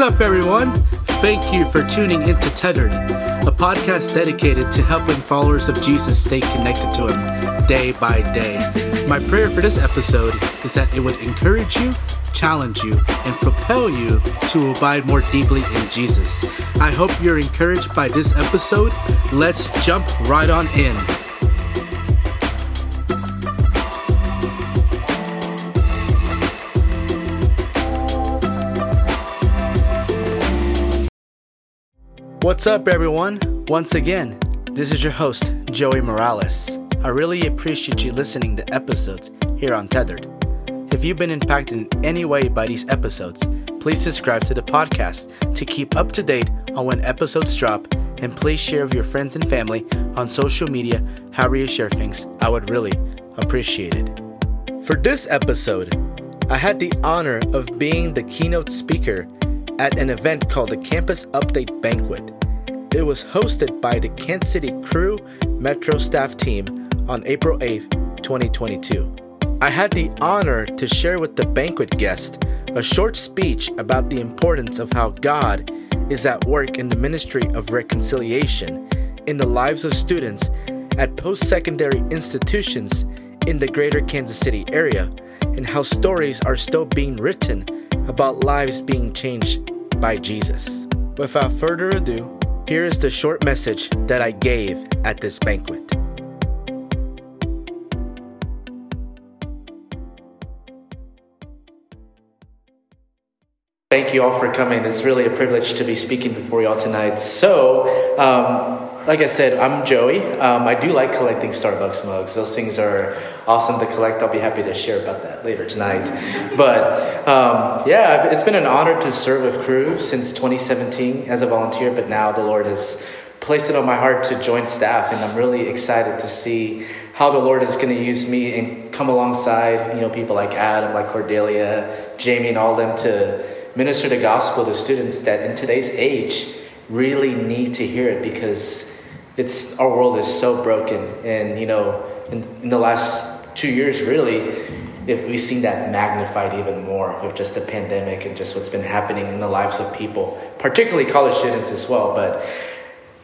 What's up, everyone? Thank you for tuning into Tethered, a podcast dedicated to helping followers of Jesus stay connected to Him day by day. My prayer for this episode is that it would encourage you, challenge you, and propel you to abide more deeply in Jesus. I hope you're encouraged by this episode. Let's jump right on in. What's up, everyone? Once again, this is your host, Joey Moralez. I really appreciate you listening to episodes here on Tethered. If you've been impacted in any way by these episodes, please subscribe to the podcast to keep up to date on when episodes drop, and please share with your friends and family on social media however you share things. I would really appreciate it. For this episode, I had the honor of being the keynote speaker at an event called the Campus Update Banquet. It was hosted by the Kansas City Cru Metro staff team on April 8th, 2022. I had the honor to share with the banquet guest a short speech about the importance of how God is at work in the ministry of reconciliation in the lives of students at post secondary institutions in the greater Kansas City area, and how stories are still being written about lives being changed by Jesus. Without further ado, here is the short message that I gave at this banquet. Thank you all for coming. It's really a privilege to be speaking before y'all tonight. So, um, like I said, I'm Joey. Um, I do like collecting Starbucks mugs. Those things are awesome to collect. I'll be happy to share about that later tonight. But um, yeah, it's been an honor to serve with Cru since 2017 as a volunteer, but now the Lord has placed it on my heart to join staff, and I'm really excited to see how the Lord is going to use me and come alongside, you know, people like Adam, like Cordelia, Jamie, and all them to minister the gospel to students that in today's age really need to hear it because it's our world is so broken. And you know in, in the last two years really if we've seen that magnified even more with just the pandemic and just what's been happening in the lives of people particularly college students as well. But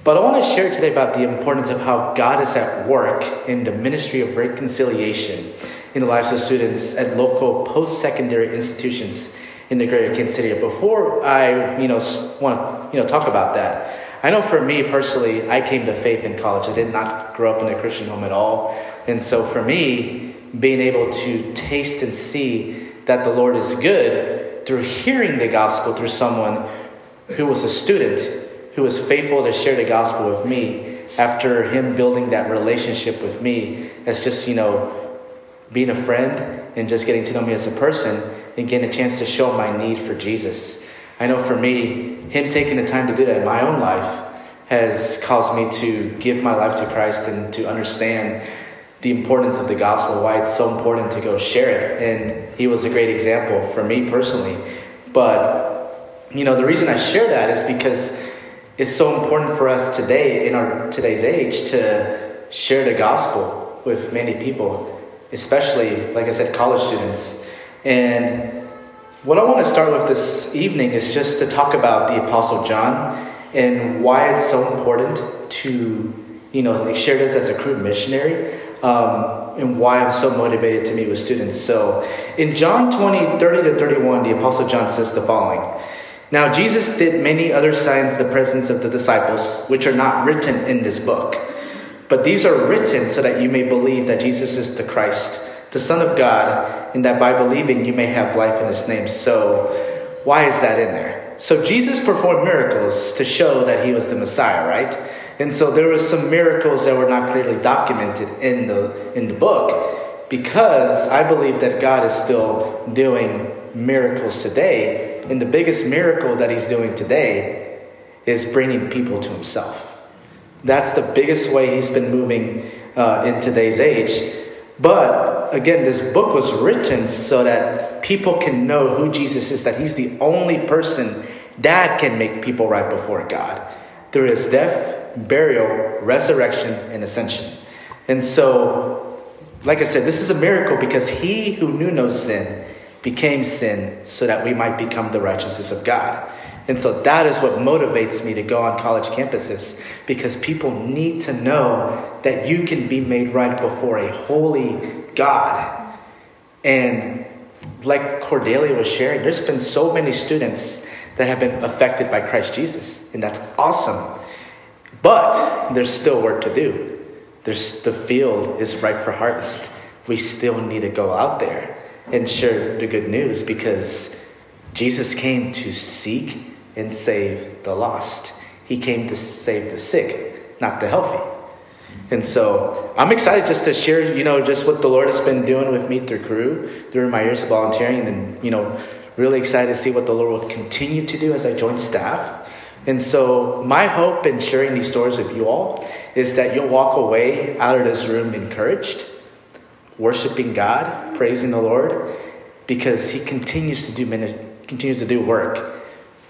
but I want to share today about the importance of how God is at work in the ministry of reconciliation in the lives of students at local post-secondary institutions in the greater Kansas City. Before I, you know, want to, you know, talk about that, I know for me personally, I came to faith in college. I did not grow up in a Christian home at all, and so for me, being able to taste and see that the Lord is good through hearing the gospel through someone who was a student who was faithful to share the gospel with me after him building that relationship with me as just you know being a friend and just getting to know me as a person and getting a chance to show my need for Jesus. I know for me, Him taking the time to do that in my own life has caused me to give my life to Christ and to understand the importance of the gospel, why it's so important to go share it. And He was a great example for me personally. But, you know, the reason I share that is because it's so important for us today, in our today's age, to share the gospel with many people, especially, like I said, college students. And what I want to start with this evening is just to talk about the Apostle John and why it's so important to, you know, like share this as a Cru missionary. Um, and why I'm so motivated to meet with students. So, in John 20, 30 to 31, the Apostle John says the following Now, Jesus did many other signs in the presence of the disciples, which are not written in this book. But these are written so that you may believe that Jesus is the Christ the Son of God, and that by believing you may have life in His name. So, why is that in there? So, Jesus performed miracles to show that He was the Messiah, right? And so there were some miracles that were not clearly documented in the in the book because I believe that God is still doing miracles today. And the biggest miracle that he's doing today is bringing people to himself. That's the biggest way he's been moving uh, in today's age. But again, this book was written so that people can know who Jesus is, that he's the only person that can make people right before God through his death, burial, resurrection, and ascension. And so, like I said, this is a miracle because he who knew no sin became sin so that we might become the righteousness of God. And so that is what motivates me to go on college campuses because people need to know that you can be made right before a holy God. And like Cordelia was sharing, there's been so many students that have been affected by Christ Jesus, and that's awesome. But there's still work to do. There's, the field is ripe for harvest. We still need to go out there and share the good news because Jesus came to seek and save the lost. He came to save the sick, not the healthy. And so I'm excited just to share, you know, just what the Lord has been doing with me through Cru, during my years of volunteering, and, you know, really excited to see what the Lord will continue to do as I join staff. And so, my hope in sharing these stories with you all is that you'll walk away out of this room encouraged, worshiping God, praising the Lord, because He continues to do continues to do work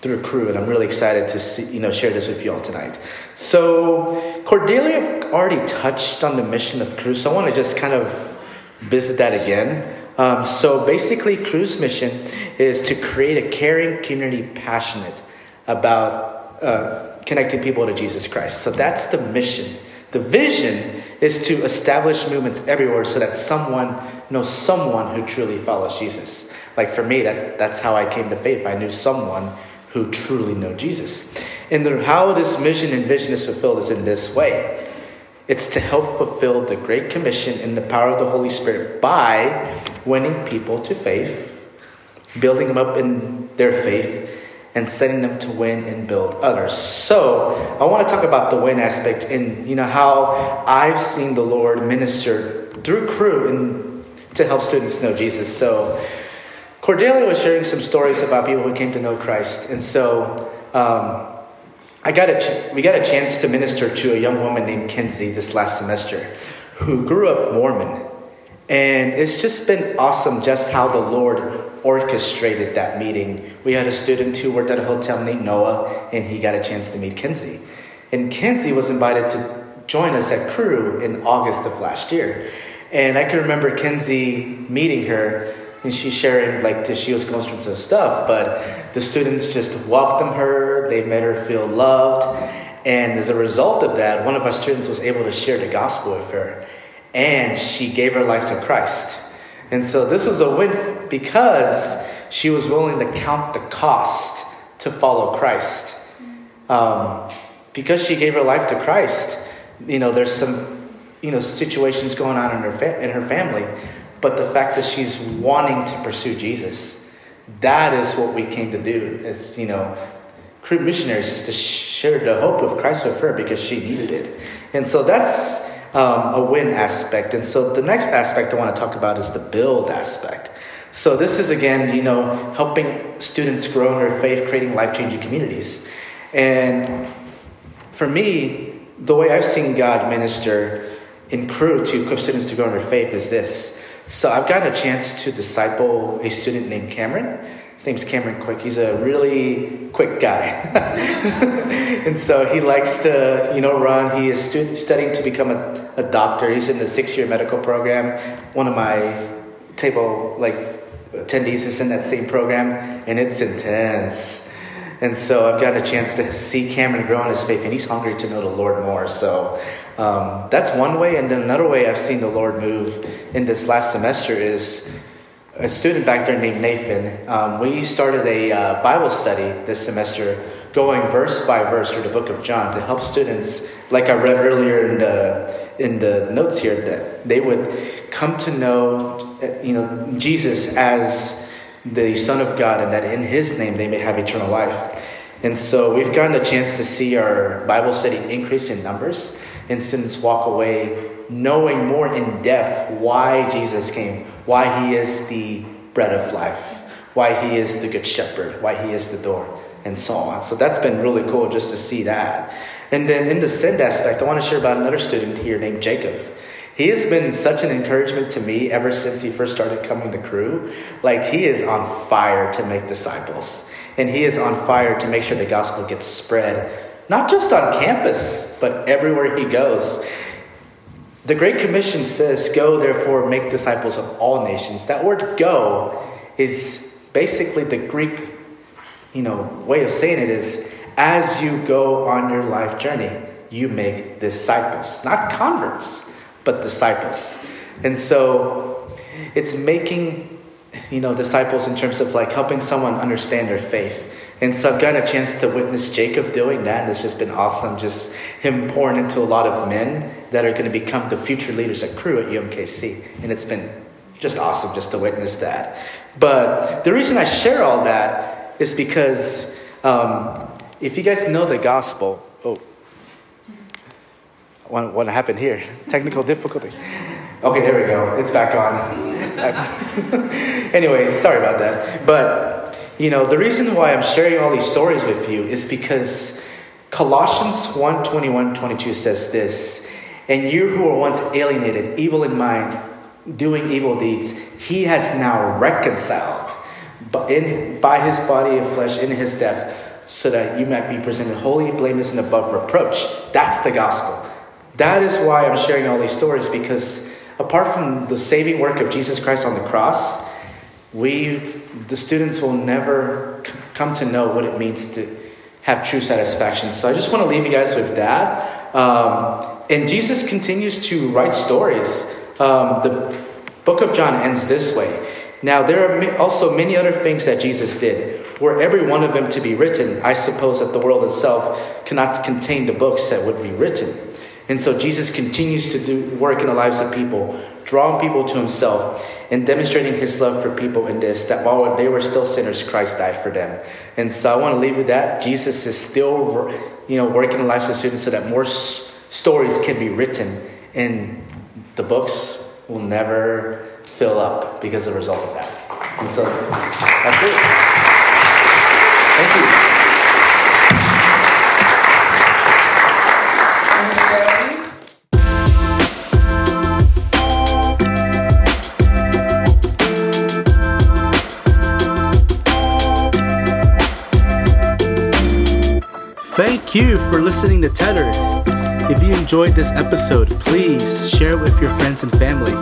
through Cru, and I'm really excited to see, you know share this with you all tonight. So, Cordelia already touched on the mission of Cru, so I want to just kind of visit that again. Um, so, basically, Cru's mission is to create a caring community passionate about uh, connecting people to Jesus Christ. So that's the mission. The vision is to establish movements everywhere so that someone knows someone who truly follows Jesus. Like for me, that, that's how I came to faith. I knew someone who truly know Jesus. And the, how this mission and vision is fulfilled is in this way. It's to help fulfill the Great Commission in the power of the Holy Spirit by winning people to faith, building them up in their faith, and setting them to win and build others. So I want to talk about the win aspect and you know how I've seen the Lord minister through Cru and to help students know Jesus. So Cordelia was sharing some stories about people who came to know Christ, and so um, I got a ch- we got a chance to minister to a young woman named Kenzie this last semester, who grew up Mormon, and it's just been awesome just how the Lord orchestrated that meeting. We had a student who worked at a hotel named Noah, and he got a chance to meet Kenzie. And Kenzie was invited to join us at Cru in August of last year. And I can remember Kenzie meeting her, and she's sharing like she was going through some stuff, but the students just welcomed her. They made her feel loved, and as a result of that, one of our students was able to share the gospel with her, and she gave her life to Christ. And so this was a win because she was willing to count the cost to follow Christ. Um, because she gave her life to Christ, you know, there's some, you know, situations going on in her fa- in her family, but the fact that she's wanting to pursue Jesus, that is what we came to do. As you know, Cru missionaries is to share the hope of Christ with her because she needed it, and so that's um, a win aspect. And so the next aspect I want to talk about is the build aspect. So this is again, you know, helping students grow in their faith, creating life-changing communities. And for me, the way I've seen God minister in Cru to students to grow in their faith is this. So I've gotten a chance to disciple a student named Cameron. His name's Cameron Quick. He's a really quick guy. and so he likes to, you know, run. He is stu- studying to become a, a doctor. He's in the six-year medical program. One of my table, like, attendees is in that same program, and it's intense. And so I've gotten a chance to see Cameron grow in his faith, and he's hungry to know the Lord more. So um, that's one way. And then another way I've seen the Lord move in this last semester is a student back there named Nathan. Um, we started a uh, Bible study this semester, going verse by verse through the book of John to help students, like I read earlier in the in the notes here, that they would come to know, you know, Jesus as the Son of God, and that in His name they may have eternal life. And so we've gotten a chance to see our Bible study increase in numbers, and students walk away knowing more in depth why Jesus came, why he is the bread of life, why he is the good shepherd, why he is the door, and so on. So that's been really cool just to see that. And then in the send aspect, I want to share about another student here named Jacob. He has been such an encouragement to me ever since he first started coming to Cru. Like, he is on fire to make disciples. And he is on fire to make sure the gospel gets spread, not just on campus, but everywhere he goes. The Great Commission says, Go, therefore, make disciples of all nations. That word go is basically the Greek you know, way of saying it is as you go on your life journey, you make disciples, not converts, but disciples. And so it's making, you know, disciples in terms of like helping someone understand their faith. And so I've gotten a chance to witness Jacob doing that, and it's just been awesome. Just him pouring into a lot of men that are going to become the future leaders at Cru at UMKC. And it's been just awesome just to witness that. But the reason I share all that is because um, if you guys know the gospel, oh, what, what happened here? Technical difficulty. Okay, there we go. It's back on. Anyways, sorry about that. But, you know, the reason why I'm sharing all these stories with you is because Colossians 1 21 22 says this, and you who were once alienated, evil in mind, doing evil deeds, he has now reconciled in, by his body of flesh in his death so that you might be presented holy, blameless, and above reproach. That's the gospel. That is why I'm sharing all these stories because apart from the saving work of Jesus Christ on the cross, we, the students, will never come to know what it means to have true satisfaction. So I just want to leave you guys with that. Um, and Jesus continues to write stories. Um, the book of John ends this way. Now, there are also many other things that Jesus did were every one of them to be written, I suppose that the world itself cannot contain the books that would be written. And so Jesus continues to do work in the lives of people, drawing people to himself and demonstrating his love for people in this, that while they were still sinners, Christ died for them. And so I want to leave with that. Jesus is still, you know, working the lives of students so that more s- stories can be written and the books will never fill up because of the result of that. And so that's it. Thank you. You for listening to Tethered. If you enjoyed this episode, please share it with your friends and family.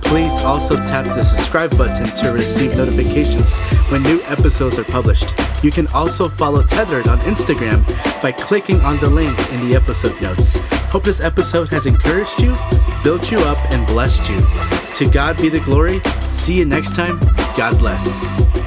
Please also tap the subscribe button to receive notifications when new episodes are published. You can also follow Tethered on Instagram by clicking on the link in the episode notes. Hope this episode has encouraged you, built you up, and blessed you. To God be the glory. See you next time. God bless.